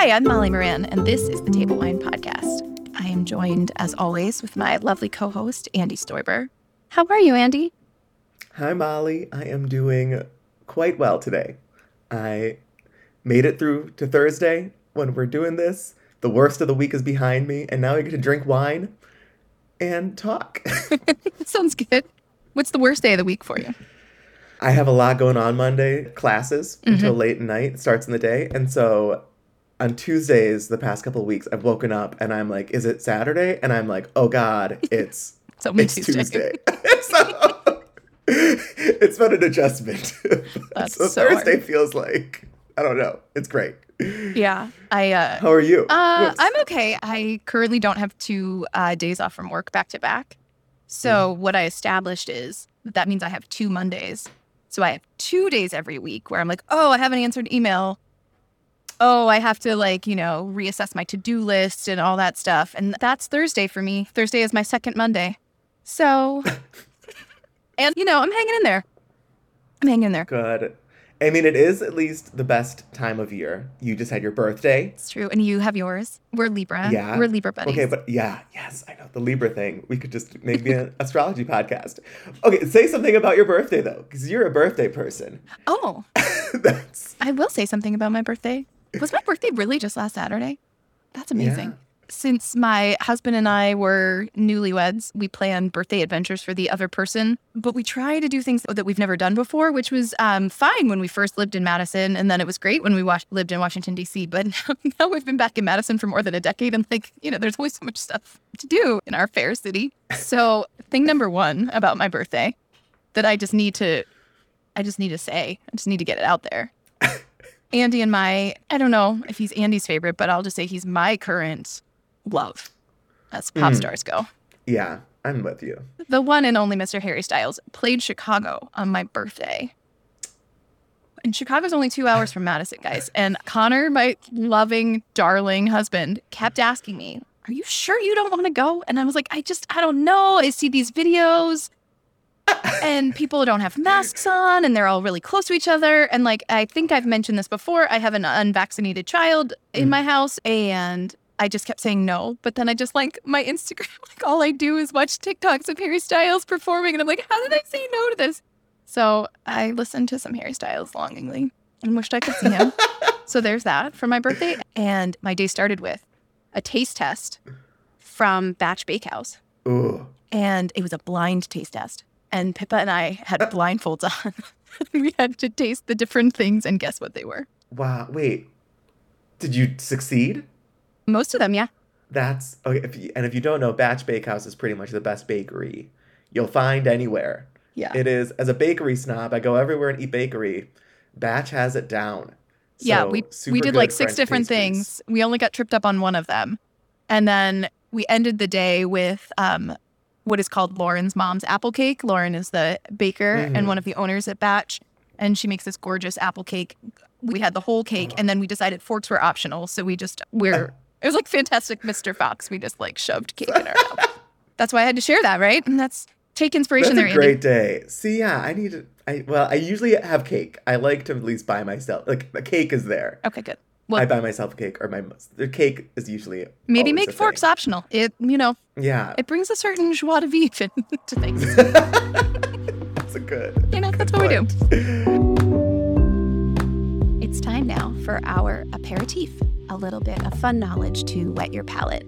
Hi, I'm Molly Moran, and this is the Table Wine Podcast. I am joined, as always, with my lovely co host, Andy Stoiber. How are you, Andy? Hi, Molly. I am doing quite well today. I made it through to Thursday when we're doing this. The worst of the week is behind me, and now I get to drink wine and talk. Sounds good. What's the worst day of the week for you? I have a lot going on Monday, classes mm-hmm. until late at night, starts in the day. And so on Tuesdays, the past couple of weeks, I've woken up and I'm like, is it Saturday? And I'm like, oh God, it's, it's Tuesday. Tuesday. so it's been an adjustment. That's so, so Thursday hard. feels like, I don't know, it's great. Yeah. I uh How are you? Uh I'm okay. I currently don't have two uh, days off from work back to back. So mm. what I established is that means I have two Mondays so I have two days every week where I'm like, oh, I haven't answered email. Oh, I have to like, you know, reassess my to do list and all that stuff. And that's Thursday for me. Thursday is my second Monday. So, and, you know, I'm hanging in there. I'm hanging in there. Good. I mean, it is at least the best time of year. You just had your birthday. It's true. And you have yours. We're Libra. Yeah. We're Libra buddies. Okay, but yeah, yes, I know. The Libra thing. We could just maybe an astrology podcast. Okay, say something about your birthday, though, because you're a birthday person. Oh. That's. I will say something about my birthday. Was my birthday really just last Saturday? That's amazing. Yeah since my husband and I were newlyweds, we plan birthday adventures for the other person, but we try to do things that we've never done before, which was um, fine when we first lived in Madison. And then it was great when we lived in Washington, D.C. But now, now we've been back in Madison for more than a decade. And like, you know, there's always so much stuff to do in our fair city. So, thing number one about my birthday that I just need to, I just need to say, I just need to get it out there. Andy and my, I don't know if he's Andy's favorite, but I'll just say he's my current love as pop mm. stars go. Yeah, I'm with you. The one and only Mr. Harry Styles played Chicago on my birthday. And Chicago's only two hours from Madison, guys. And Connor, my loving, darling husband, kept asking me, Are you sure you don't want to go? And I was like, I just, I don't know. I see these videos and people don't have masks on and they're all really close to each other. And like, I think I've mentioned this before. I have an unvaccinated child in mm. my house and I just kept saying no. But then I just like my Instagram, like all I do is watch TikToks of Harry Styles performing. And I'm like, how did I say no to this? So I listened to some Harry Styles longingly and wished I could see him. so there's that for my birthday. And my day started with a taste test from Batch Bakehouse. Ooh. And it was a blind taste test. And Pippa and I had blindfolds on. we had to taste the different things and guess what they were. Wow. Wait. Did you succeed? Most of them, yeah. That's okay. If you, and if you don't know, Batch Bakehouse is pretty much the best bakery you'll find anywhere. Yeah. It is as a bakery snob, I go everywhere and eat bakery. Batch has it down. So, yeah, we we did like six French different pastries. things. We only got tripped up on one of them. And then we ended the day with um, what is called Lauren's mom's apple cake. Lauren is the baker mm. and mm-hmm. one of the owners at Batch, and she makes this gorgeous apple cake. We had the whole cake, and then we decided forks were optional, so we just we're It was like Fantastic Mr. Fox. We just like shoved cake in our mouth. That's why I had to share that, right? And that's take inspiration that's there. a great Andy. day. See, yeah, I need to. I well, I usually have cake. I like to at least buy myself like the cake is there. Okay, good. Well, I buy myself a cake, or my the cake is usually maybe make forks thing. optional. It you know yeah it brings a certain joie de vivre to things. that's a good. You know that's what point. we do. It's time now for our aperitif a little bit of fun knowledge to whet your palate.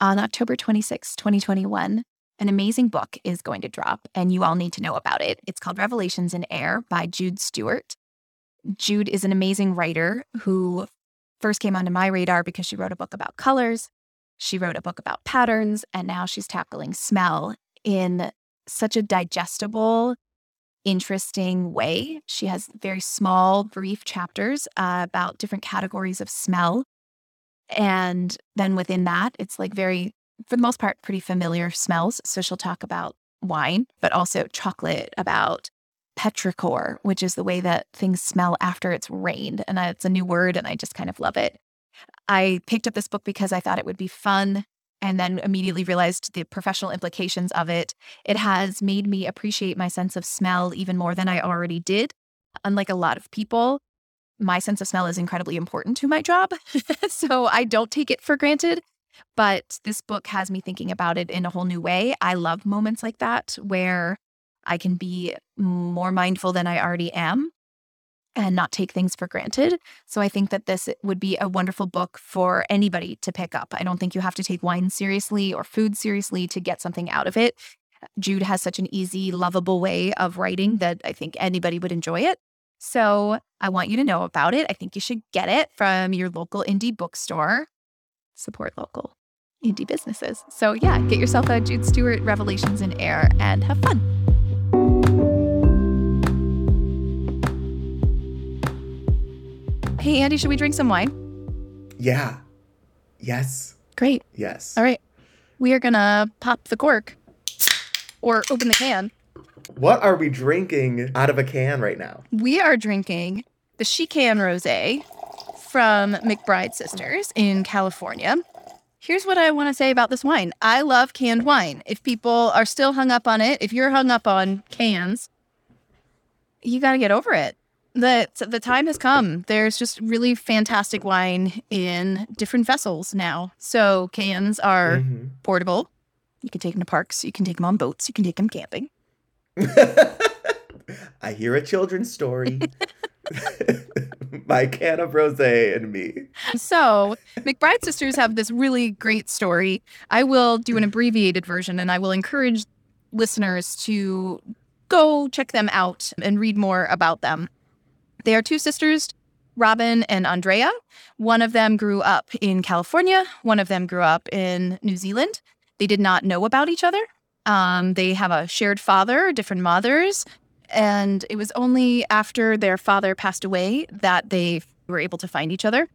On October 26, 2021, an amazing book is going to drop, and you all need to know about it. It's called Revelations in Air by Jude Stewart. Jude is an amazing writer who first came onto my radar because she wrote a book about colors. She wrote a book about patterns, and now she's tackling smell in such a digestible interesting way. She has very small, brief chapters uh, about different categories of smell. And then within that, it's like very, for the most part, pretty familiar smells. So she'll talk about wine, but also chocolate, about petrichor, which is the way that things smell after it's rained. And it's a new word, and I just kind of love it. I picked up this book because I thought it would be fun and then immediately realized the professional implications of it. It has made me appreciate my sense of smell even more than I already did. Unlike a lot of people, my sense of smell is incredibly important to my job. so I don't take it for granted. But this book has me thinking about it in a whole new way. I love moments like that where I can be more mindful than I already am and not take things for granted. So I think that this would be a wonderful book for anybody to pick up. I don't think you have to take wine seriously or food seriously to get something out of it. Jude has such an easy, lovable way of writing that I think anybody would enjoy it. So I want you to know about it. I think you should get it from your local indie bookstore. Support local indie businesses. So yeah, get yourself a Jude Stewart Revelations in Air and have fun. Hey, Andy, should we drink some wine? Yeah. Yes. Great. Yes. All right. We are going to pop the cork or open the can. What are we drinking out of a can right now? We are drinking the She Can Rosé from McBride Sisters in California. Here's what I want to say about this wine. I love canned wine. If people are still hung up on it, if you're hung up on cans, you got to get over it the the time has come. There's just really fantastic wine in different vessels now. So cans are mm-hmm. portable. You can take them to parks. You can take them on boats. You can take them camping. I hear a children's story. My can of rosé and me. So, McBride Sisters have this really great story. I will do an abbreviated version and I will encourage listeners to go check them out and read more about them. They are two sisters, Robin and Andrea. One of them grew up in California, one of them grew up in New Zealand. They did not know about each other. Um, they have a shared father, different mothers. And it was only after their father passed away that they were able to find each other.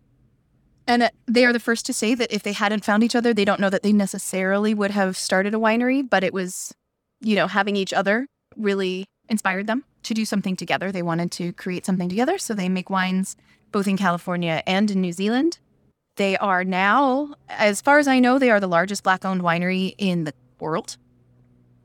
And uh, they are the first to say that if they hadn't found each other, they don't know that they necessarily would have started a winery, but it was, you know, having each other really inspired them to do something together. They wanted to create something together. So they make wines both in California and in New Zealand. They are now, as far as I know, they are the largest black owned winery in the world.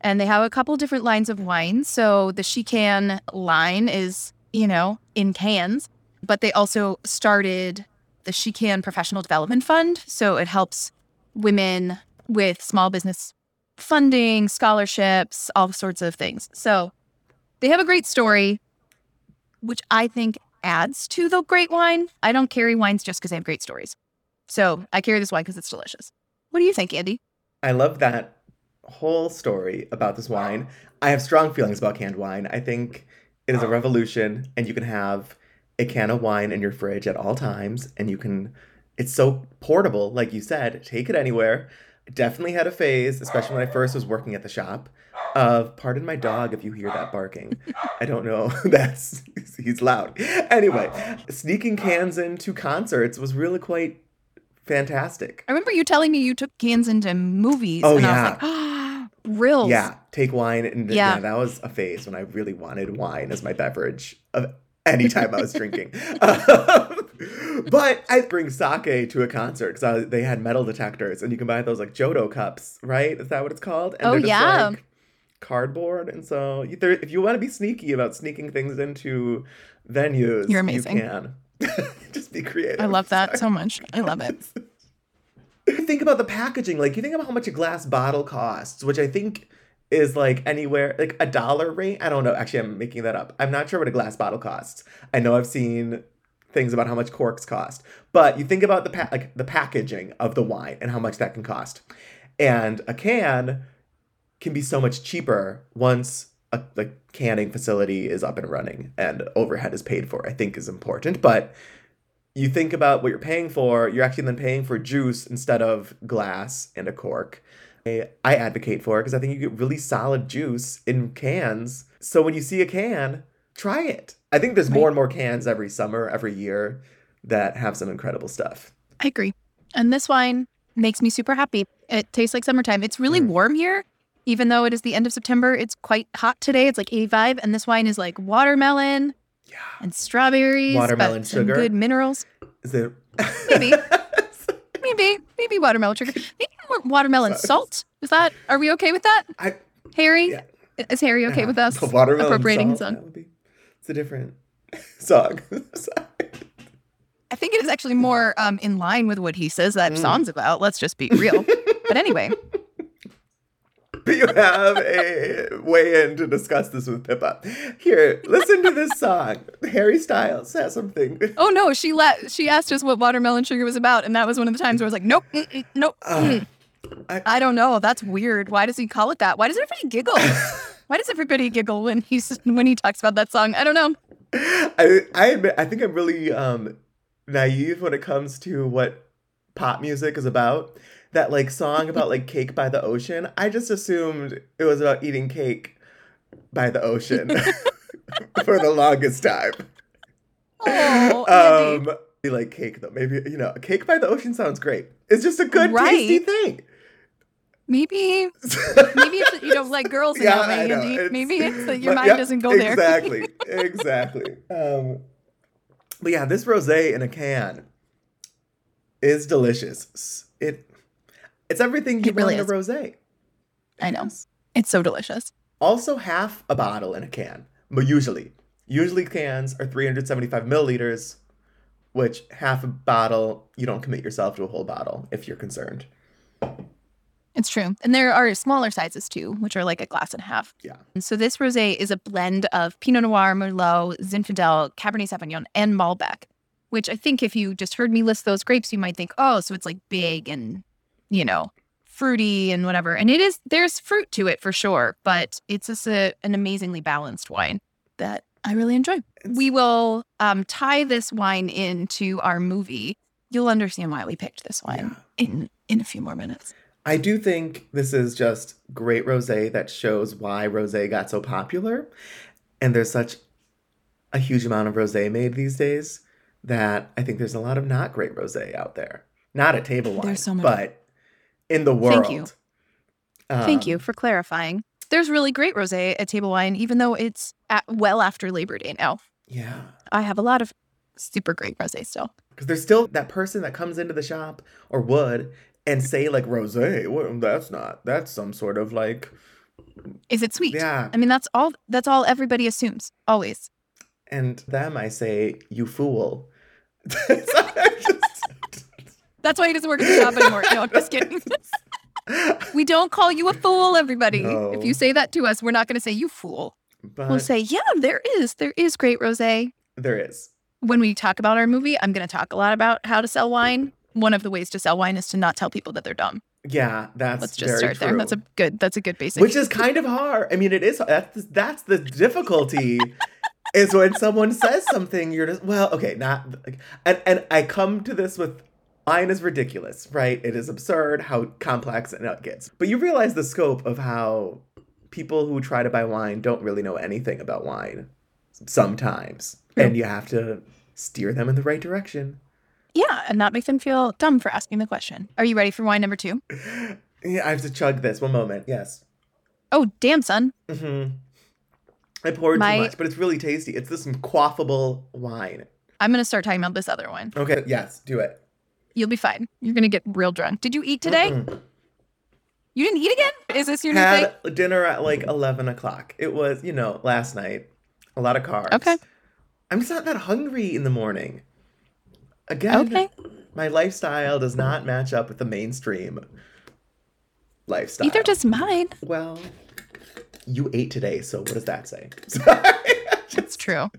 And they have a couple different lines of wine. So the She Can line is, you know, in cans, but they also started the She Can Professional Development Fund. So it helps women with small business funding, scholarships, all sorts of things. So they have a great story, which I think adds to the great wine. I don't carry wines just because they have great stories. So I carry this wine because it's delicious. What do you think, Andy? I love that whole story about this wine. I have strong feelings about canned wine. I think it is a revolution, and you can have a can of wine in your fridge at all times, and you can. It's so portable, like you said. Take it anywhere. Definitely had a phase, especially when I first was working at the shop, of pardon my dog if you hear that barking. I don't know. That's he's loud. Anyway, sneaking cans into concerts was really quite fantastic. I remember you telling me you took cans into movies. Oh and yeah. I was like, ah, Rills. Yeah, take wine and yeah. yeah, that was a phase when I really wanted wine as my beverage of anytime I was drinking. Um, but I bring sake to a concert because they had metal detectors, and you can buy those like Jodo cups, right? Is that what it's called? And oh yeah. Like cardboard, and so if you want to be sneaky about sneaking things into venues, you're amazing. You can just be creative. I love that Sorry. so much. I love it. think about the packaging. Like you think about how much a glass bottle costs, which I think is like anywhere like a dollar rate. I don't know. Actually, I'm making that up. I'm not sure what a glass bottle costs. I know I've seen things about how much corks cost, but you think about the pa- like the packaging of the wine and how much that can cost, and a can can be so much cheaper once a like canning facility is up and running and overhead is paid for. I think is important, but you think about what you're paying for, you're actually then paying for juice instead of glass and a cork. I advocate for it because I think you get really solid juice in cans. So when you see a can, try it. I think there's more and more cans every summer, every year that have some incredible stuff. I agree. And this wine makes me super happy. It tastes like summertime. It's really mm. warm here. Even though it is the end of September, it's quite hot today. It's like 85. And this wine is like watermelon yeah. and strawberries. Watermelon sugar. good minerals. Is it? Maybe. maybe. Maybe watermelon sugar. Maybe watermelon salt. Is that? Are we okay with that? I, Harry, yeah. is Harry okay yeah. with us appropriating salt, song? Be, it's a different song. I think it is actually more um, in line with what he says that Mm. song's about. Let's just be real. but anyway, you have a way in to discuss this with Pippa. Here, listen to this song. Harry Styles has something. oh no, she let she asked us what watermelon sugar was about, and that was one of the times where I was like, nope, mm, mm, nope. mm. I- I don't know. That's weird. Why does he call it that? Why does everybody giggle? Why does everybody giggle when he's when he talks about that song? I don't know. I I admit I think I'm really um naive when it comes to what pop music is about. That like song about like cake by the ocean. I just assumed it was about eating cake by the ocean for the longest time. Oh. Um like cake though. Maybe you know, cake by the ocean sounds great. It's just a good Right. tasty thing. maybe maybe it's you don't like girls in Yeah, way. Andy. It's- maybe it's that your mind yeah, doesn't go there. Exactly. Exactly. um, but yeah, this rosé in a can is delicious. It it's everything you It really want in a rosé. I know. It's so delicious. Also, half a bottle in a can, but usually, usually cans are 375 milliliters, which half a bottle you don't commit yourself to a whole bottle if you're concerned. It's true. And there are smaller sizes too, which are like a glass and a half. Yeah. And so this rosé is a blend of Pinot Noir, Merlot, Zinfandel, Cabernet Sauvignon, and Malbec, which I think if you just heard me list those grapes, you might think, oh, so it's like big and, you know, fruity and whatever. And it is, there's fruit to it for sure, but it's just a, an amazingly balanced wine that I really enjoy. We will um, tie this wine into our movie. You'll understand why we picked this wine in in a few more minutes. I do think this is just great rosé that shows why rosé got so popular. And there's such a huge amount of rosé made these days that I think there's a lot of not great rosé out there. Not at table wine, There's so many. but in the world. Thank you. Thank you Um, for clarifying. There's really great rosé at Table Wine, even though it's at, well after Labor Day now. Yeah. I have a lot of super great rosé still. Because there's still that person that comes into the shop or would and say like rosé. Well, that's not. That's some sort of like Is it sweet? yeah. I mean, that's all. That's all everybody assumes. Always. And them, I say, you fool. So I just- That's why he doesn't work at the shop anymore. No, I'm just kidding. we don't call you a fool, everybody. No. If you say that to us, we're not going to say you fool. but We'll say, yeah, there is. There is great rosé. there is. When we talk about our movie, I'm going to talk a lot about how to sell wine. One of the ways to sell wine is to not tell people that they're dumb. Yeah, that's Let's just start there. That's a good. That's a good basic. Which is kind of hard. I mean, it is. That's that's the difficulty. is when someone says something, you're just well, okay, not. And and I come to this with wine is ridiculous, right? It is absurd how complex it gets. But you realize the scope of how people who try to buy wine don't really know anything about wine sometimes, and you have to steer them in the right direction. Yeah, and not make them feel dumb for asking the question. Are you ready for wine number two? Yeah, I have to chug this. One moment. Yes. Oh, damn, son. hmm I poured My- too much, but it's really tasty. It's this quaffable wine. I'm going to start talking about this other one. Okay, yes, do it. You'll be fine. You're going to get real drunk. Did you eat today? Mm-mm. You didn't eat again? Is this your new thing? Had dinner at like 11 o'clock. It was, you know, last night. A lot of carbs. Okay. I'm just not that hungry in the morning. Again, Okay. my lifestyle does not match up with the mainstream lifestyle. Neither does mine. Well, you ate today, so what does that say? Sorry. It's true.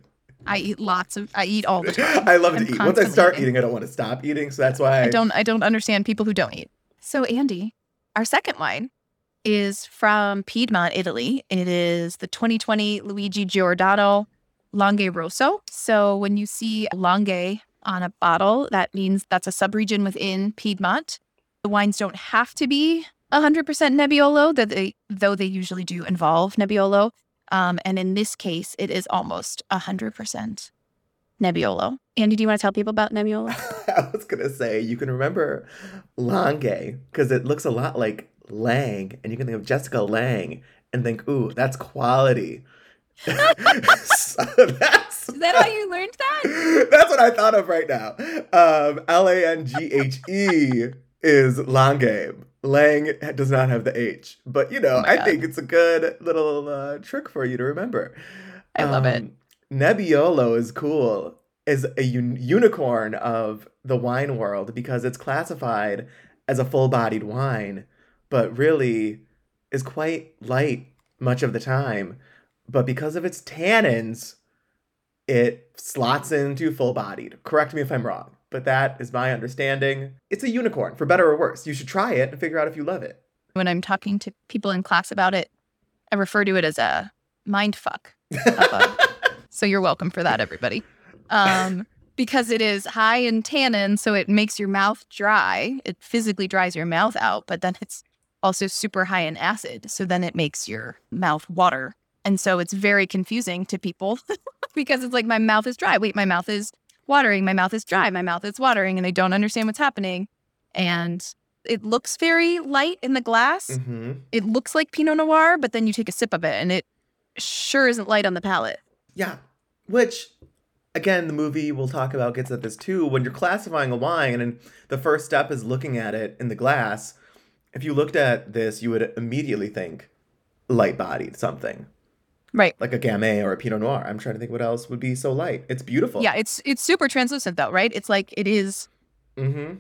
I eat lots of. I eat all the time. I love to I'm eat. Once I start eating. eating, I don't want to stop eating. So that's why I don't. I don't understand people who don't eat. So Andy, our second wine is from Piedmont, Italy. It is the 2020 Luigi Giordano Langhe Rosso. So when you see Langhe on a bottle, that means that's a subregion within Piedmont. The wines don't have to be 100% Nebbiolo, though they, though they usually do involve Nebbiolo. Um, and in this case, it is almost 100% Nebbiolo. Andy, do you want to tell people about Nebbiolo? I was gonna say you can remember Langhe because it looks a lot like Lange, and you can think of Jessica Lange and think, "Ooh, that's quality." so that's Is that how you learned that? that's what I thought of right now. Um, L A N G H E is Langhe. Lange does not have the H, but you know, Oh I God. think it's a good little uh, trick for you to remember. I love it. Um, Nebbiolo is cool. is a un- unicorn of the wine world because it's classified as a full-bodied wine, but really is quite light much of the time. But because of its tannins, it slots into full-bodied. Correct me if I'm wrong, but that is my understanding. It's a unicorn, for better or worse. You should try it and figure out if you love it. When I'm talking to people in class about it, I refer to it as a mind fuck. so you're welcome for that, everybody. Um, because it is high in tannin, so it makes your mouth dry. It physically dries your mouth out, but then it's also super high in acid. So then it makes your mouth water. And so it's very confusing to people because it's like my mouth is dry. Wait, my mouth is watering. My mouth is dry. My mouth is watering. And they don't understand what's happening. And it looks very light in the glass. Mm-hmm. It looks like Pinot Noir, but then you take a sip of it and it sure isn't light on the palate. Yeah. Which, again, the movie we'll talk about gets at this too. When you're classifying a wine, and the first step is looking at it in the glass, if you looked at this, you would immediately think light bodied something. Right. Like a Gamay or a Pinot Noir. I'm trying to think what else would be so light. It's beautiful. Yeah, it's it's super translucent though, right? It's like it is Mm-hmm.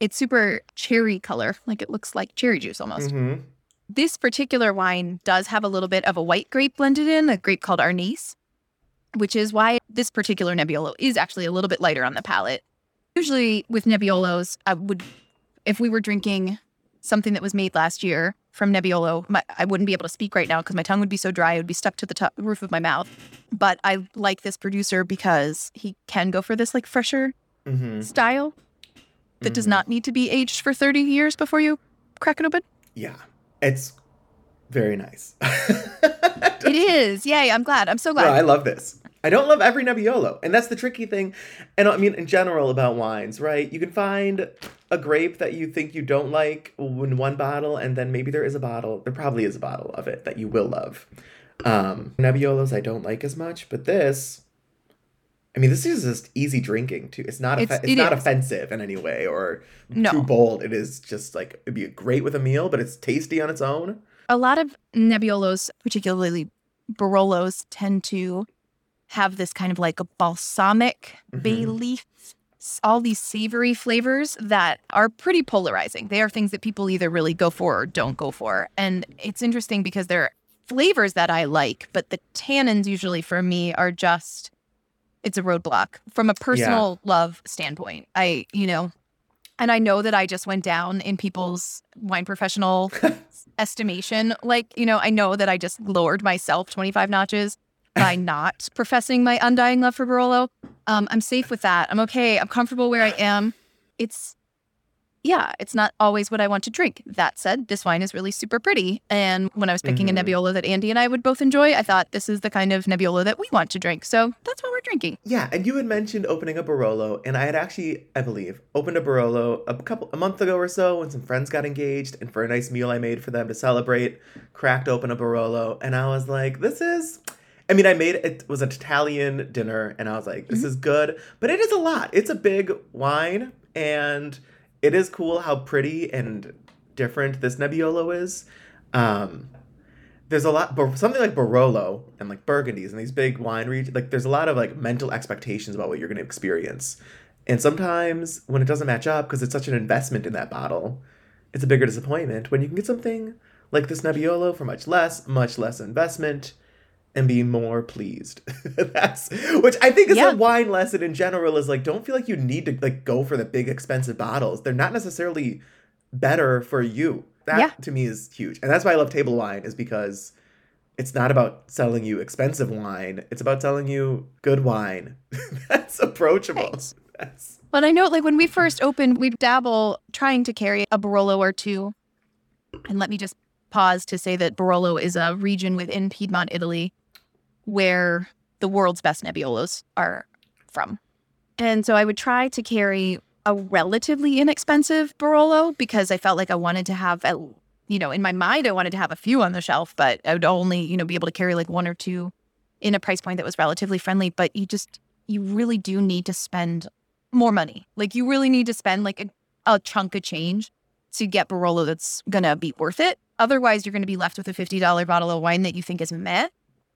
it's super cherry color, like it looks like cherry juice almost. Mm-hmm. This particular wine does have a little bit of a white grape blended in, a grape called Arneis, which is why this particular Nebbiolo is actually a little bit lighter on the palate. Usually with Nebbiolos, I would, if we were drinking something that was made last year from Nebbiolo, my, I wouldn't be able to speak right now because my tongue would be so dry, it would be stuck to the top, roof of my mouth. But I like this producer because he can go for this like fresher Mm-hmm. style that does Mhm. not need to be aged for 30 years before you crack it open. Yeah. It's very nice. It is. Yay. I'm glad. I'm so No, glad. I love this. I don't love every Nebbiolo, and that's the tricky thing. And I mean, in general, about wines, right? You can find a grape that you think you don't like in one bottle, and then maybe there is a bottle. There probably is a bottle of it that you will love. Um, Nebbiolos I don't like as much, but this, I mean, this is just easy drinking too. It's not It's- it's it not is. offensive in any way or No. too bold. It is just like it'd be great with a meal, but it's tasty on its own. a lot of Nebbiolos, particularly Barolos, tend to have this kind of like a balsamic bay Mhm. leaf, all these savory flavors that are pretty polarizing. They are things that people either really go for or don't go for. And it's interesting because they're flavors that I like, but the tannins usually for me are just it's a roadblock from a personal love standpoint. I, you know, and I know that I just went down in people's wine professional estimation. Like, you know, I know that I just lowered myself 25 notches by not professing my undying love for Barolo. Um, I'm safe with that. I'm okay. I'm comfortable where I am. It's, yeah, it's not always what I want to drink. That said, this wine is really super pretty. And when I was picking Mhm. a Nebbiolo that Andy and I would both enjoy, I thought this is the kind of Nebbiolo that we want to drink. So that's what we're drinking. Yeah, and you had mentioned opening a Barolo, and I had actually, I believe, opened a Barolo a couple a month ago or so when some friends got engaged, and for a nice meal I made for them to celebrate, cracked open a Barolo, and I was like, this is. I mean, I made it was an Italian dinner, and I was like, this is good, but it is a lot. It's a big wine, and it is cool how pretty and different this Nebbiolo is. Um, there's a lot but something like barolo and like burgundies and these big wine regions like there's a lot of like mental expectations about what you're going to experience and sometimes when it doesn't match up because it's such an investment in that bottle it's a bigger disappointment when you can get something like this nebbiolo for much less much less investment and be more pleased that's which i think is Yeah. a wine lesson in general is like don't feel like you need to like go for the big expensive bottles they're not necessarily better for you that Yeah. to me is huge and that's why i love table wine is because it's not about selling you expensive wine it's about selling you good wine that's approachable Thanks. that's But I know, like, when we first opened, we'd dabble trying to carry a Barolo or two. And let me just pause to say that Barolo is a region within Piedmont, Italy, where the world's best Nebbiolos are from. And so I would try to carry a relatively inexpensive Barolo because I felt like I wanted to have, you know, in my mind, I wanted to have a few on the shelf, but I would only, you know, be able to carry like one or two in a price point that was relatively friendly. But you just, you really do need to spend more money. Like you really need to spend like a, a chunk of change to get Barolo that's gonna be worth it. Otherwise, you're gonna be left with a fifty dollar bottle of wine that you think is meh.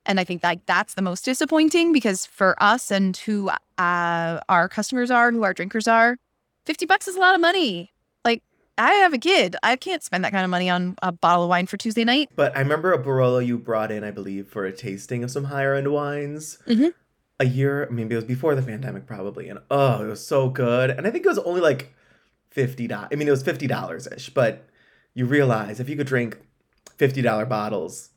And I think like that's the most disappointing because for us and who uh, our customers are, who our drinkers are, 50 bucks is a lot of money. Like I have a kid. I can't spend that kind of money on a bottle of wine for Tuesday night. But I remember a Barolo you brought in, I believe, for a tasting of some higher end wines. Mhm. A year, maybe it was before the pandemic, probably. And oh, it was so good. And I think it was only like $50. I mean, it was $50 ish, but you realize if you could drink $50 bottles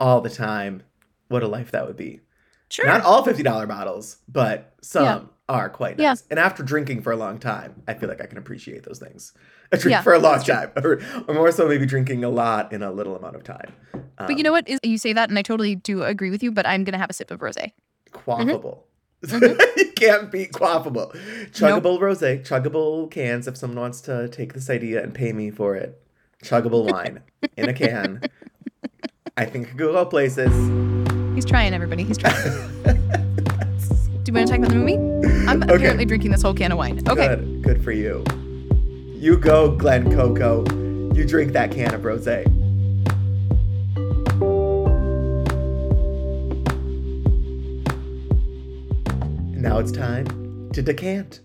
all the time, what a life that would be. Sure. Not all $50 bottles, but some Yeah. are quite Yeah. nice. And after drinking for a long time, I feel like I can appreciate those things. I drink Yeah, for a long time, or, or more so maybe drinking a lot in a little amount of time. Um, but you know what? Is, you say that, and I totally do agree with you. But I'm gonna have a sip of rosé. quaffable. Mm-hmm. you can't beat quaffable. Chuggable rosé, chuggable cans. If someone wants to take this idea and pay me for it, chuggable wine in a can. I think Google places. He's trying, everybody. He's trying. do you want to talk about the movie? I'm Okay. apparently drinking this whole can of wine. Okay. Good, good for you. You go, Glen Coco. You drink that can of rosé. Now it's time to decant.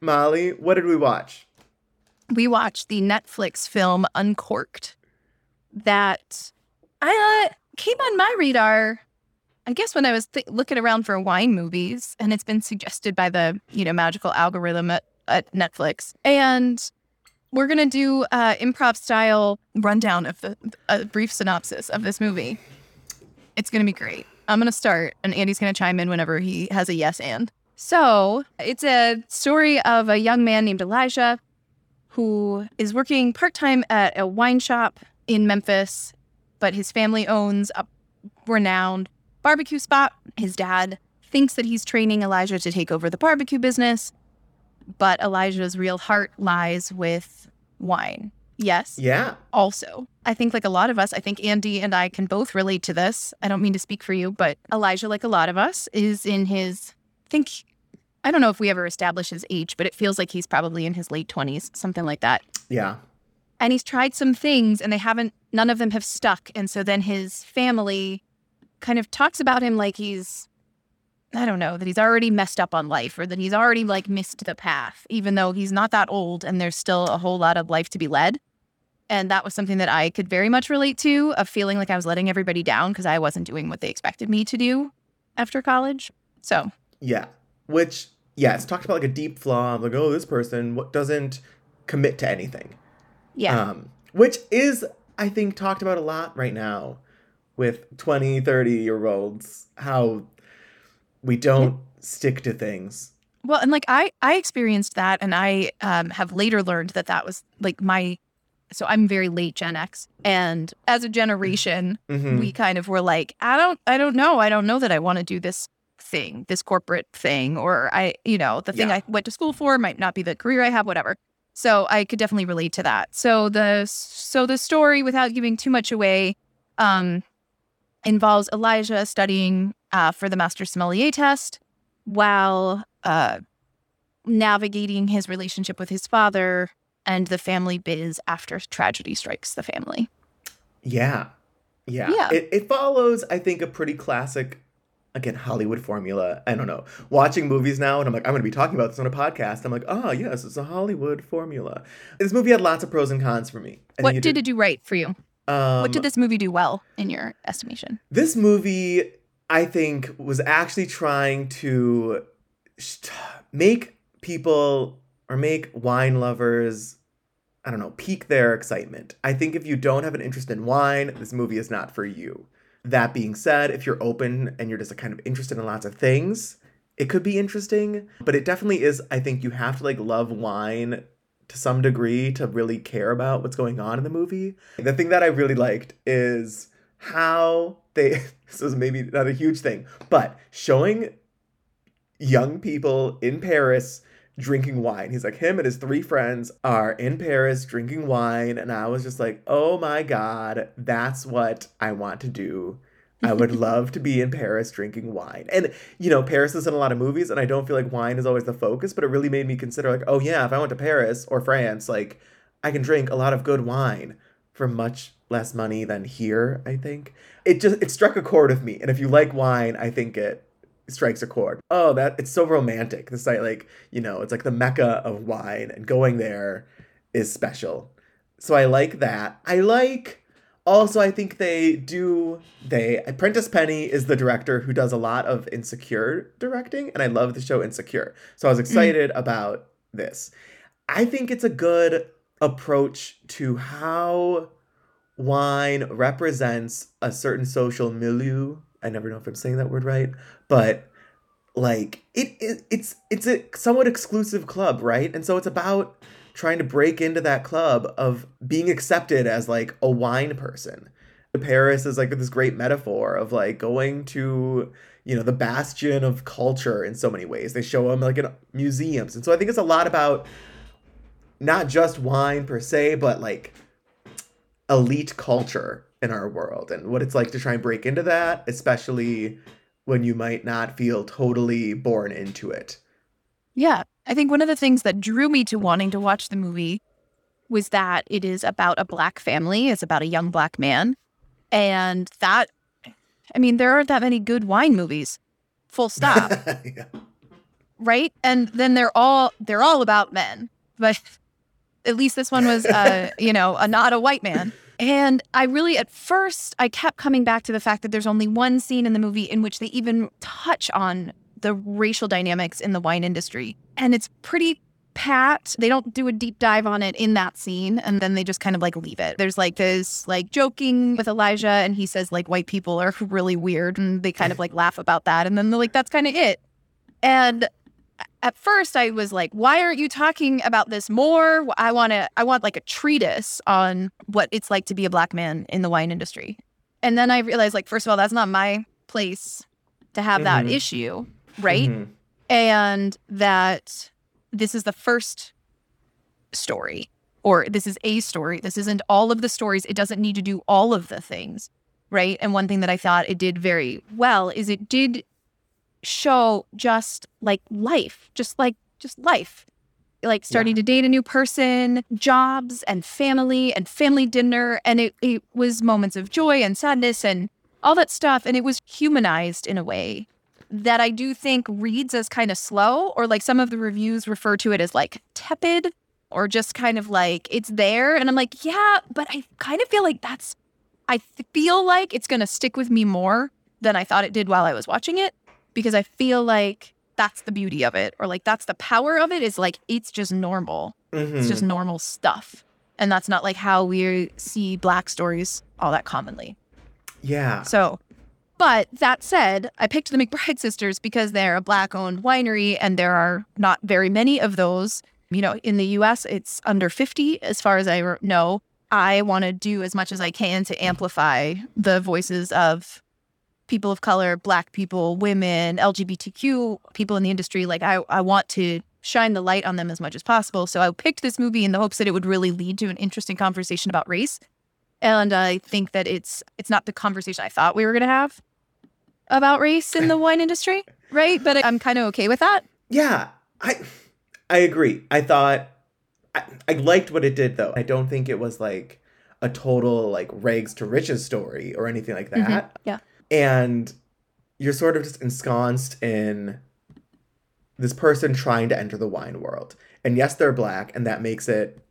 Molly, what did we watch? we watched the Netflix film Uncorked that I uh, came on my radar. I guess when I was th- looking around for wine movies, and it's been suggested by the you know magical algorithm at, at Netflix, and we're gonna do uh, improv style rundown of the a brief synopsis of this movie. It's gonna be great. I'm gonna start, and Andy's gonna chime in whenever he has a yes and. So it's a story of a young man named Elijah who is working part time at a wine shop in Memphis, but his family owns a renowned barbecue spot. His dad thinks that he's training Elijah to take over the barbecue business, but Elijah's real heart lies with wine. Yes. Yeah. Also, I think, like a lot of us, I think Andy and I can both relate to this. I don't mean to speak for you, but Elijah, like a lot of us, is in his, I think, I don't know if we ever establish his age, but it feels like he's probably in his late 20s, something like that. Yeah. And he's tried some things and they haven't, none of them have stuck. And so then his family kind of talks about him like he's, I don't know, that he's already messed up on life or that he's already like missed the path, even though he's not that old and there's still a whole lot of life to be led. And that was something that I could very much relate to of feeling like I was letting everybody down because I wasn't doing what they expected me to do after college. So, Yeah. Which, yeah, it's talked about like a deep flaw of like, oh, this person what doesn't commit to anything. Yeah. Um, which is, I think, talked about a lot right now with 20, 30 year olds, how we don't stick to things. Well, and like I I experienced that and I um have later learned that that was like my so I'm very late Gen X and as a generation Mhm. we kind of were like I don't I don't know I don't know that I want to do this thing this corporate thing or I you know the thing Yeah. I went to school for might not be the career I have whatever. So I could definitely relate to that. So the so the story without giving too much away um involves Elijah studying uh, for the master sommelier test while uh, navigating his relationship with his father and the family biz after tragedy strikes the family. Yeah. Yeah. Yeah. It, it follows, I think, a pretty classic, again, Hollywood formula. I don't know. Watching movies now, and I'm like, I'm going to be talking about this on a podcast. I'm like, oh, yes, it's a Hollywood formula. This movie had lots of pros and cons for me. I what did it do right for you? Um, what did this movie do well in your estimation? This movie, I think, was actually trying to make people or make wine lovers, I don't know, pique their excitement. I think if you don't have an interest in wine, this movie is not for you. That being said, if you're open and you're just kind of interested in lots of things, it could be interesting. But it definitely is, I think you have to like love wine to some degree to really care about what's going on in the movie. The thing that I really liked is how they this is maybe not a huge thing, but showing young people in Paris drinking wine. He's like him and his three friends are in Paris drinking wine and I was just like, "Oh my god, that's what I want to do." I would love to be in Paris drinking wine. And you know, Paris is in a lot of movies and I don't feel like wine is always the focus, but it really made me consider like, "Oh yeah, if I went to Paris or France, like I can drink a lot of good wine for much less money than here, I think. It just it struck a chord with me. And if you like wine, I think it strikes a chord. Oh, that it's so romantic. This site like, you know, it's like the mecca of wine and going there is special. So I like that. I like also I think they do they Prentice Penny is the director who does a lot of insecure directing and I love the show Insecure. So I was excited mm. about this. I think it's a good approach to how wine represents a certain social milieu. I never know if I'm saying that word right, but like it, it it's it's a somewhat exclusive club, right? And so it's about trying to break into that club of being accepted as like a wine person. Paris is like this great metaphor of like going to you know the bastion of culture in so many ways. They show them like in museums, and so I think it's a lot about not just wine per se, but like elite culture in our world and what it's like to try and break into that, especially when you might not feel totally born into it. Yeah. I think one of the things that drew me to wanting to watch the movie was that it is about a black family, it's about a young black man. And that, I mean, there aren't that many good wine movies, full stop. yeah. Right. And then they're all, they're all about men. But at least this one was, uh, you know, a not a white man. And I really, at first, I kept coming back to the fact that there's only one scene in the movie in which they even touch on the racial dynamics in the wine industry. And it's pretty pat. They don't do a deep dive on it in that scene and then they just kind of like leave it. There's like this like joking with Elijah and he says like white people are really weird and they kind of like laugh about that and then they're like that's kind of it. And at first I was like, why aren't you talking about this more? I want to I want like a treatise on what it's like to be a black man in the wine industry. And then I realized like first of all that's not my place to have mm-hmm. that issue, right? Mm-hmm. And that this is the first story or this is a story. This isn't all of the stories. It doesn't need to do all of the things, right? And one thing that I thought it did very well is it did show just like life, just like just life. Like starting yeah. to date a new person, jobs and family and family dinner. And it, it was moments of joy and sadness and all that stuff. And it was humanized in a way that I do think reads as kind of slow, or like some of the reviews refer to it as like tepid or just kind of like it's there. And I'm like, yeah, but I kind of feel like that's, I feel like it's going to stick with me more than I thought it did while I was watching it because I feel like that's the beauty of it or like that's the power of it is like it's just normal. Mm-hmm. It's just mm-hmm. normal stuff. And that's not like how we see black stories all that commonly. Yeah. So, but that said, I picked the McBride sisters because they're a black owned winery and there are not very many of those. You know, in the US, it's under 50 as far as I know. I want to do as much as I can to amplify the voices of people of color, black people, women, LGBTQ people in the industry. Like I, I want to shine the light on them as much as possible. So I picked this movie in the hopes that it would really lead to an interesting conversation about race. And I think that it's it's not the conversation I thought we were going to have about race in the wine industry, right? But I'm kind of okay with that. Yeah, I I agree. I thought I, I liked what it did though. I don't think it was like a total like rags to riches story or anything like mm-hmm. that. Mm-hmm. Yeah and you're sort of just ensconced in this person trying to enter the wine world. And yes, they're black, and that makes it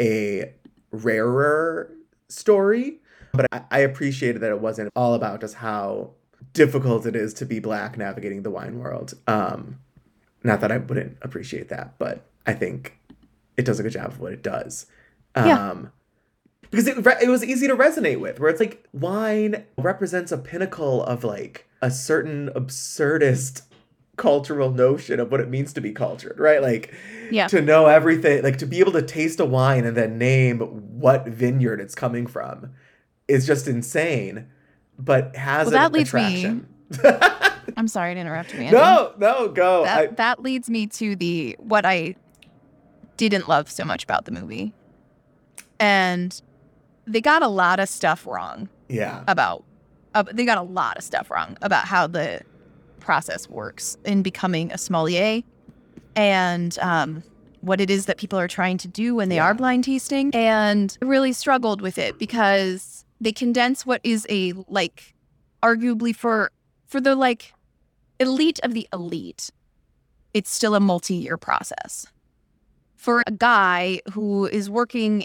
a rarer story. But I, I appreciated that it wasn't all about just how difficult it is to be black navigating the wine world. Um, not that I wouldn't appreciate that, but I think it does a good job of what it does. Um, yeah because it, it was easy to resonate with where it's like wine represents a pinnacle of like a certain absurdist cultural notion of what it means to be cultured right? Like yeah. to know everything like to be able to taste a wine and then name what vineyard it's coming from is just insane but has well, that leads attraction. me i'm sorry to interrupt you no no go. That, I, that leads me to the what i didn't love so much about the movie. And they got a lot of stuff wrong. Yeah. About, uh, they got a lot of stuff wrong about how the process works in becoming a sommelier and um, what it is that people are trying to do when they yeah. are blind tasting and really struggled with it because they condense what is a like arguably for for the like elite of the elite it's still a multi-year process for a guy who is working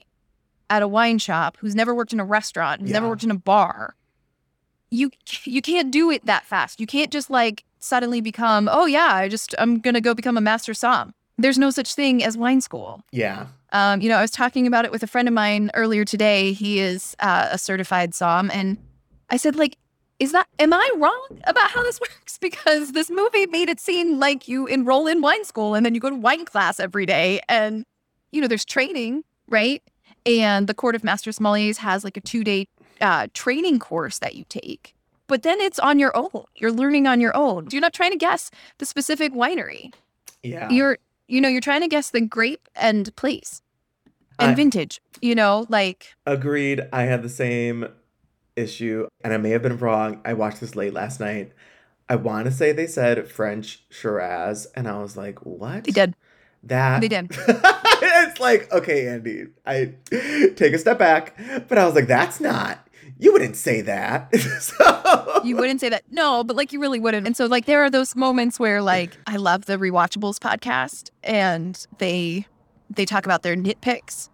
at a wine shop who's never worked in a restaurant who's yeah. never worked in a bar you you can't do it that fast you can't just like suddenly become oh yeah i just i'm gonna go become a master som there's no such thing as wine school yeah um, you know i was talking about it with a friend of mine earlier today he is uh, a certified som and i said like is that am I wrong about how this works? Because this movie made it seem like you enroll in wine school and then you go to wine class every day, and you know there's training, right? And the Court of Master Sommeliers has like a two day uh, training course that you take, but then it's on your own. You're learning on your own. You're not trying to guess the specific winery. Yeah, you're you know you're trying to guess the grape and place and I, vintage. You know, like agreed. I had the same issue, and I may have been wrong. I watched this late last night. I want to say they said French Shiraz, and I was like, what? They did. That they did. it's like, okay, Andy, I take a step back, but I was like, that's not. You wouldn't say that. so... You wouldn't say that. No, but like you really wouldn't. And so like there are those moments where like I love the Rewatchables podcast and they they talk about their nitpicks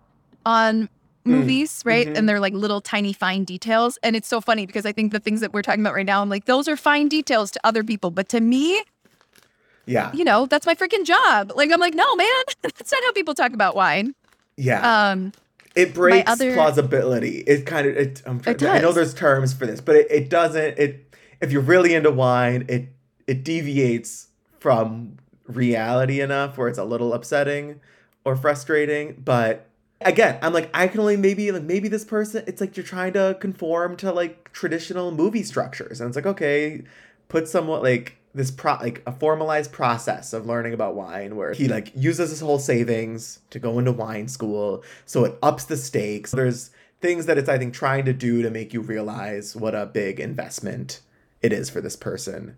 on Mm, movies, right? Mm-hmm. And they're like little tiny fine details. And it's so funny because I think the things that we're talking about right now, I'm like, those are fine details to other people. But to me, yeah. You know, that's my freaking job. Like I'm like, no, man, that's not how people talk about wine. Yeah. Um it breaks other... plausibility. It kind of it, I'm trying, it I know there's terms for this, but it, it doesn't it if you're really into wine, it it deviates from reality enough where it's a little upsetting or frustrating, but again i'm like i can only maybe like maybe this person it's like you're trying to conform to like traditional movie structures and it's like okay put somewhat like this pro like a formalized process of learning about wine where he like uses his whole savings to go into wine school so it ups the stakes there's things that it's i think trying to do to make you realize what a big investment it is for this person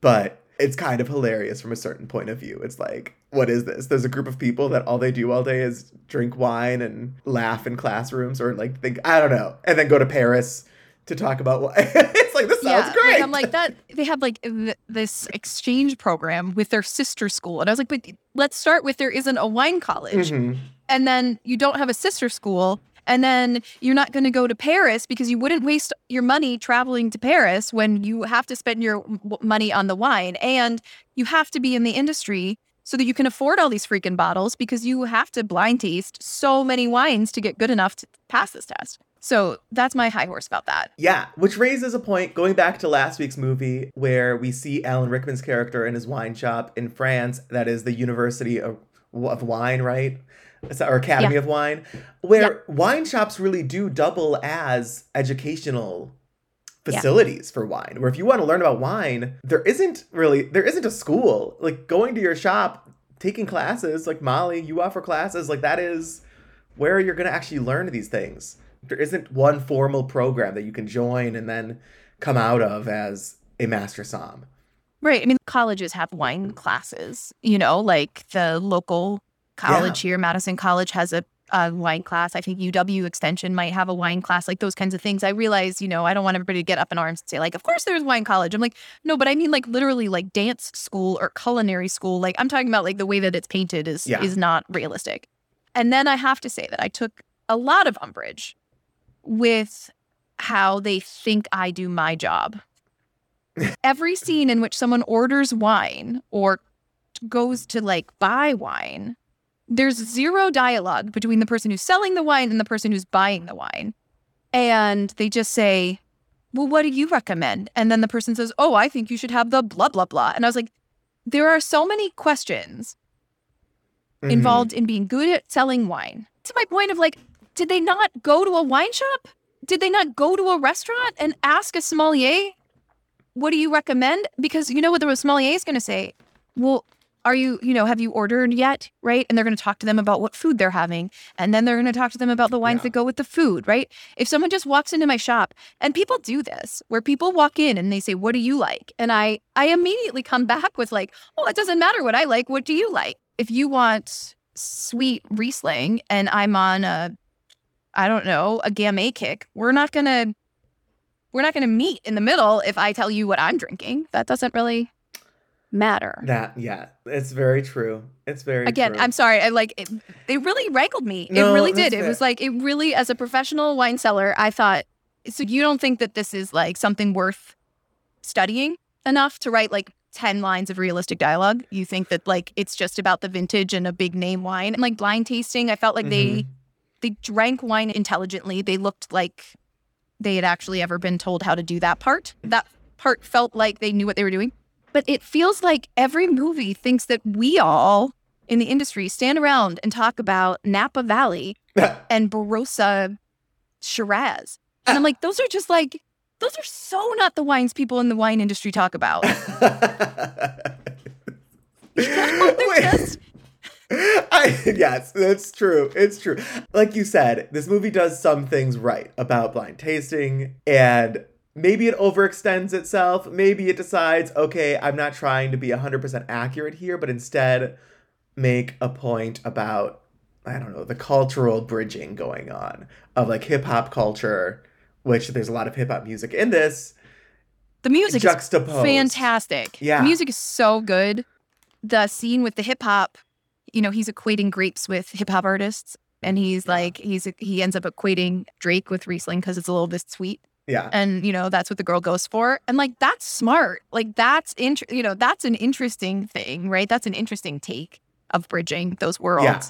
but it's kind of hilarious from a certain point of view. It's like, what is this? There's a group of people that all they do all day is drink wine and laugh in classrooms or like think, I don't know, and then go to Paris to talk about it's like this sounds yeah, great. Like, I'm like that they have like th- this exchange program with their sister school. And I was like, but let's start with there isn't a wine college. Mm-hmm. And then you don't have a sister school and then you're not going to go to Paris because you wouldn't waste your money traveling to Paris when you have to spend your money on the wine. And you have to be in the industry so that you can afford all these freaking bottles because you have to blind taste so many wines to get good enough to pass this test. So that's my high horse about that. Yeah, which raises a point going back to last week's movie where we see Alan Rickman's character in his wine shop in France, that is the University of, of Wine, right? or Academy yeah. of Wine, where yeah. wine shops really do double as educational facilities yeah. for wine. Where if you want to learn about wine, there isn't really there isn't a school. Like going to your shop, taking classes, like Molly, you offer classes, like that is where you're going to actually learn these things. There isn't one formal program that you can join and then come out of as a master som. Right. I mean, colleges have wine classes, you know, like the local college yeah. here. Madison College has a, a, wine class. I think UW Extension might have a wine class, like those kinds of things. I realize, you know, I don't want everybody to get up in arms and say, like, of course there's wine college. I'm like, no, but I mean like literally like dance school or culinary school. Like I'm talking about like the way that it's painted is yeah. is not realistic. And then I have to say that I took a lot of umbrage with how they think I do my job. Every scene in which someone orders wine or goes to like buy wine there's zero dialogue between the person who's selling the wine and the person who's buying the wine. And they just say, Well, what do you recommend? And then the person says, Oh, I think you should have the blah, blah, blah. And I was like, There are so many questions mm-hmm. involved in being good at selling wine. To my point of like, did they not go to a wine shop? Did they not go to a restaurant and ask a sommelier, What do you recommend? Because you know what the sommelier is going to say? Well, are you, you know, have you ordered yet? Right. And they're going to talk to them about what food they're having. And then they're going to talk to them about the wines yeah. that go with the food. Right. If someone just walks into my shop and people do this, where people walk in and they say, What do you like? And I, I immediately come back with, like, well, it doesn't matter what I like. What do you like? If you want sweet Riesling and I'm on a, I don't know, a Gamay kick, we're not gonna, we're not gonna meet in the middle if I tell you what I'm drinking. That doesn't really matter. That yeah, it's very true. It's very Again, true. I'm sorry. I like it. They really rankled me. No, it really did. It was like it really, as a professional wine seller, I thought. So you don't think that this is like something worth studying enough to write like ten lines of realistic dialogue? You think that like it's just about the vintage and a big name wine? And like blind tasting, I felt like they Mhm. They drank wine intelligently. They looked like they had actually ever been told how to do that part. That part felt like they knew what they were doing. But it feels like every movie thinks that we all in the industry stand around and talk about Napa Valley and Barossa Shiraz. And I'm like, those are just like, those are so not the wines people in the wine industry talk about. They're Wait. just- I, yes, that's true. It's true. Like you said, this movie does some things right about blind tasting, and maybe it overextends itself. Maybe it decides, okay, I'm not trying to be 100% accurate here, but instead make a point about, I don't know, the cultural bridging going on of like hip hop culture, which there's a lot of hip hop music in this, The music is juxtaposed. fantastic. Yeah. The music is so good. The scene with the hip hop, you know, he's equating grapes with hip hop artists. And he's like, he's he ends up equating Drake with Riesling because it's a little bit sweet. Yeah. and you know that's what the girl goes for and like that's smart like that's int- you know that's an interesting thing right that's an interesting take of bridging those worlds Yeah.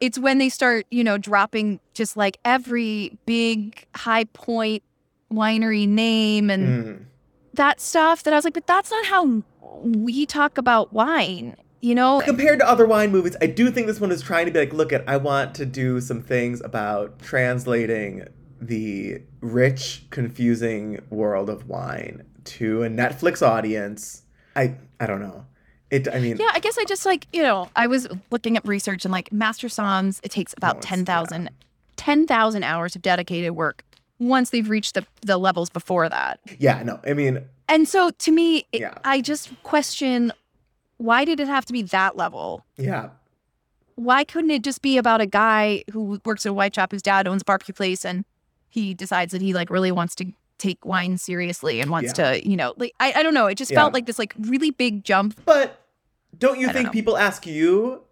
it's when they start you know dropping just like every big high point winery name and Mm. that stuff that i was like but that's not how we talk about wine you know Compared to other wine movies, I do think this one is trying to be like, look at, I want to do some things about translating the rich, confusing world of wine to a Netflix audience. I I don't know. It I mean Yeah, I guess I just like, you know, I was looking up research and like Master Somms, it takes about it's- 10,000 10,000 hours of dedicated work once they've reached the, the levels before that. yeah, no. I mean, And so to me, it, Yeah. I just question why did it have to be that level? yeah. Why couldn't it just be about a guy who works at a wine shop whose dad owns a barbecue place and he decides that he like really wants to take wine seriously and wants to, you know, like I, I don't know. It just Yeah. felt like this like really big jump. But don't you I don't think people ask you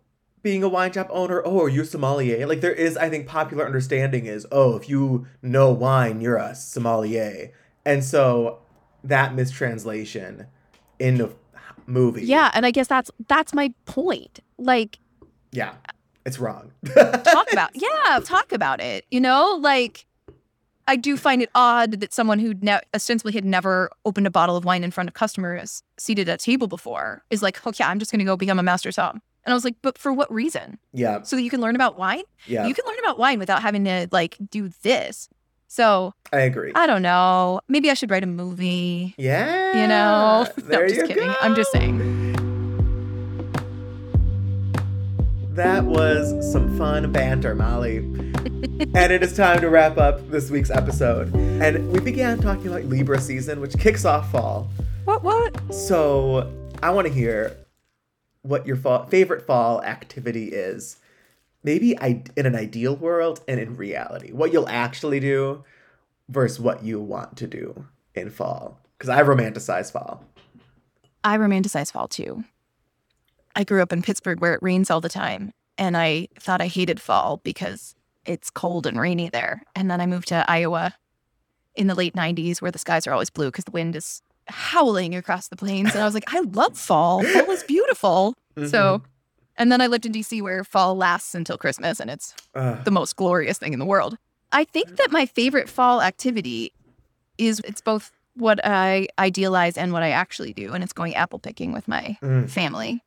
being a wine shop owner, oh, are you a sommelier? Like there is, I think, popular understanding is, oh, if you know wine, you're a sommelier. And so that mistranslation in the movie. Yeah, and I guess that's that's my point. Like Yeah. It's wrong. talk about yeah talk about it you know like i do find it odd that someone who ne- ostensibly had never opened a bottle of wine in front of customers seated at a table before is like oh, okay i'm just going to go become a master som and i was like but for what reason yeah. so that you can learn about wine Yeah. you can learn about wine without having to like do this so I agree. i don't know maybe i should write a movie yeah. you know no, i'm just you kidding go. i'm just saying That was some fun banter, Molly. and it is time to wrap up this week's episode. And we began talking about Libra season, which kicks off fall. what what So I want to hear what your fall, favorite fall activity is. Maybe I, in an ideal world and in reality, what you'll actually do versus what you want to do in fall. Because I romanticize fall. I romanticize fall too. I grew up in Pittsburgh where it rains all the time, and I thought I hated fall because it's cold and rainy there. And then I moved to Iowa in the late 90s where the skies are always blue because the wind is howling across the plains. And I was like, I love fall. Fall is beautiful. So, mm-hmm. And then I lived in DC where fall lasts until Christmas and it's Ugh. the most glorious thing in the world. I think that my favorite fall activity is it's both what I idealize and what I actually do, and it's going apple picking with my Mm. family.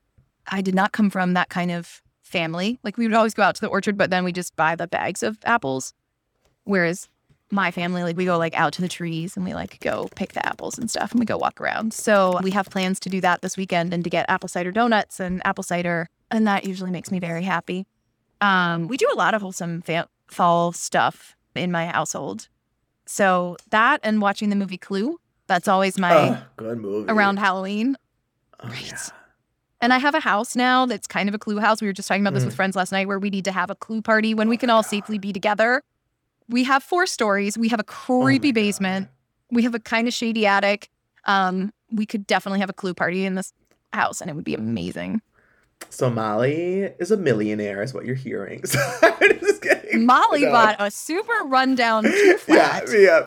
I did not come from that kind of family. Like we would always go out to the orchard, but then we just buy the bags of apples. Whereas my family, like we go like out to the trees and we like go pick the apples and stuff and we go walk around. So we have plans to do that this weekend and to get apple cider donuts and apple cider. And that usually makes me very happy. Um, we do a lot of wholesome fa- fall stuff in my household. So that and watching the movie Clue, that's always my movie. around Halloween. Oh, Right. yeah. And I have a house now that's kind of a clue house. We were just talking about this with friends last night where we need to have a clue party when we can all safely be together. We have four stories. We have a creepy basement. We have a kind of shady attic. Um, we could definitely have a clue party in this house and it would be amazing. So Molly is a millionaire, is what you're hearing. So kidding. Molly bought a super rundown two Yeah, flat yeah.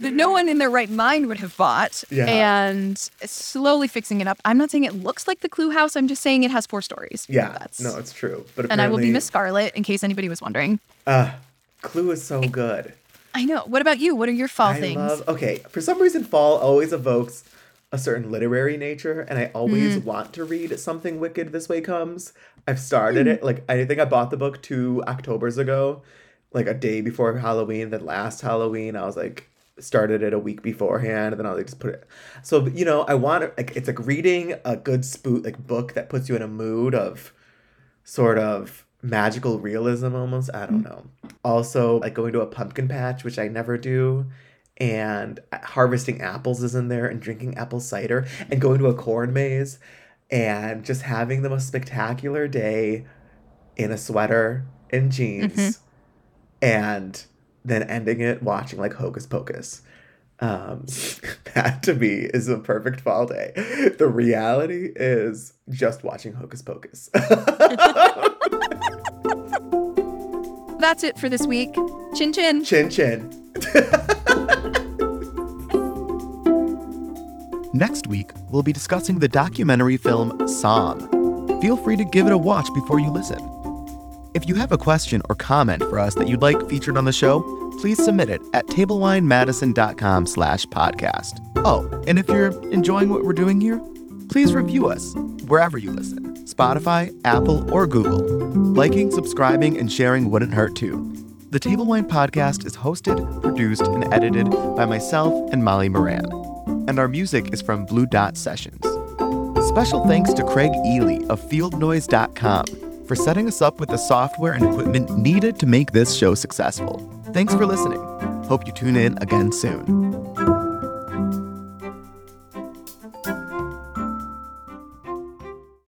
that no one in their right mind would have bought Yeah. and slowly fixing it up. I'm not saying it looks like the clue house. I'm just saying it has four stories. Yeah, That's, no, it's true. But and I will be Miss Scarlet in case anybody was wondering. Uh, Clue is so good. I know. What about you? What are your fall I things? love. Okay, for some reason, fall always evokes a certain literary nature, and I always Mm. want to read something wicked. This way comes. I've Mm. started it. Like I think I bought the book two October's ago, like a day before Halloween. Then last Halloween, I was like started it a week beforehand, and then I was like just put it. So you know, I want like it's like reading a good spoot like book that puts you in a mood of sort of magical realism almost. I don't know. Also, like going to a pumpkin patch, which I never do, and harvesting apples is in there, and drinking apple cider, and going to a corn maze, and just having the most spectacular day in a sweater and jeans, and then ending it watching like Hocus Pocus. Um, that to me is a perfect fall day. The reality is just watching Hocus Pocus. That's it for this week. Chin chin. chin chin. Next week, we'll be discussing the documentary film Somm. Feel free to give it a watch before you listen. If you have a question or comment for us that you'd like featured on the show, please submit it at tablewinemadison.com slash podcast. Oh, and if you're enjoying what we're doing here, please review us wherever you listen Spotify, Apple, or Google. Liking, subscribing, and sharing wouldn't hurt too. The Table Wine Podcast is hosted, produced, and edited by myself and Molly Moran. And our music is from Blue Dot Sessions. Special thanks to Craig Ely of fieldnoise.com for setting us up with the software and equipment needed to make this show successful. Thanks for listening. Hope you tune in again soon.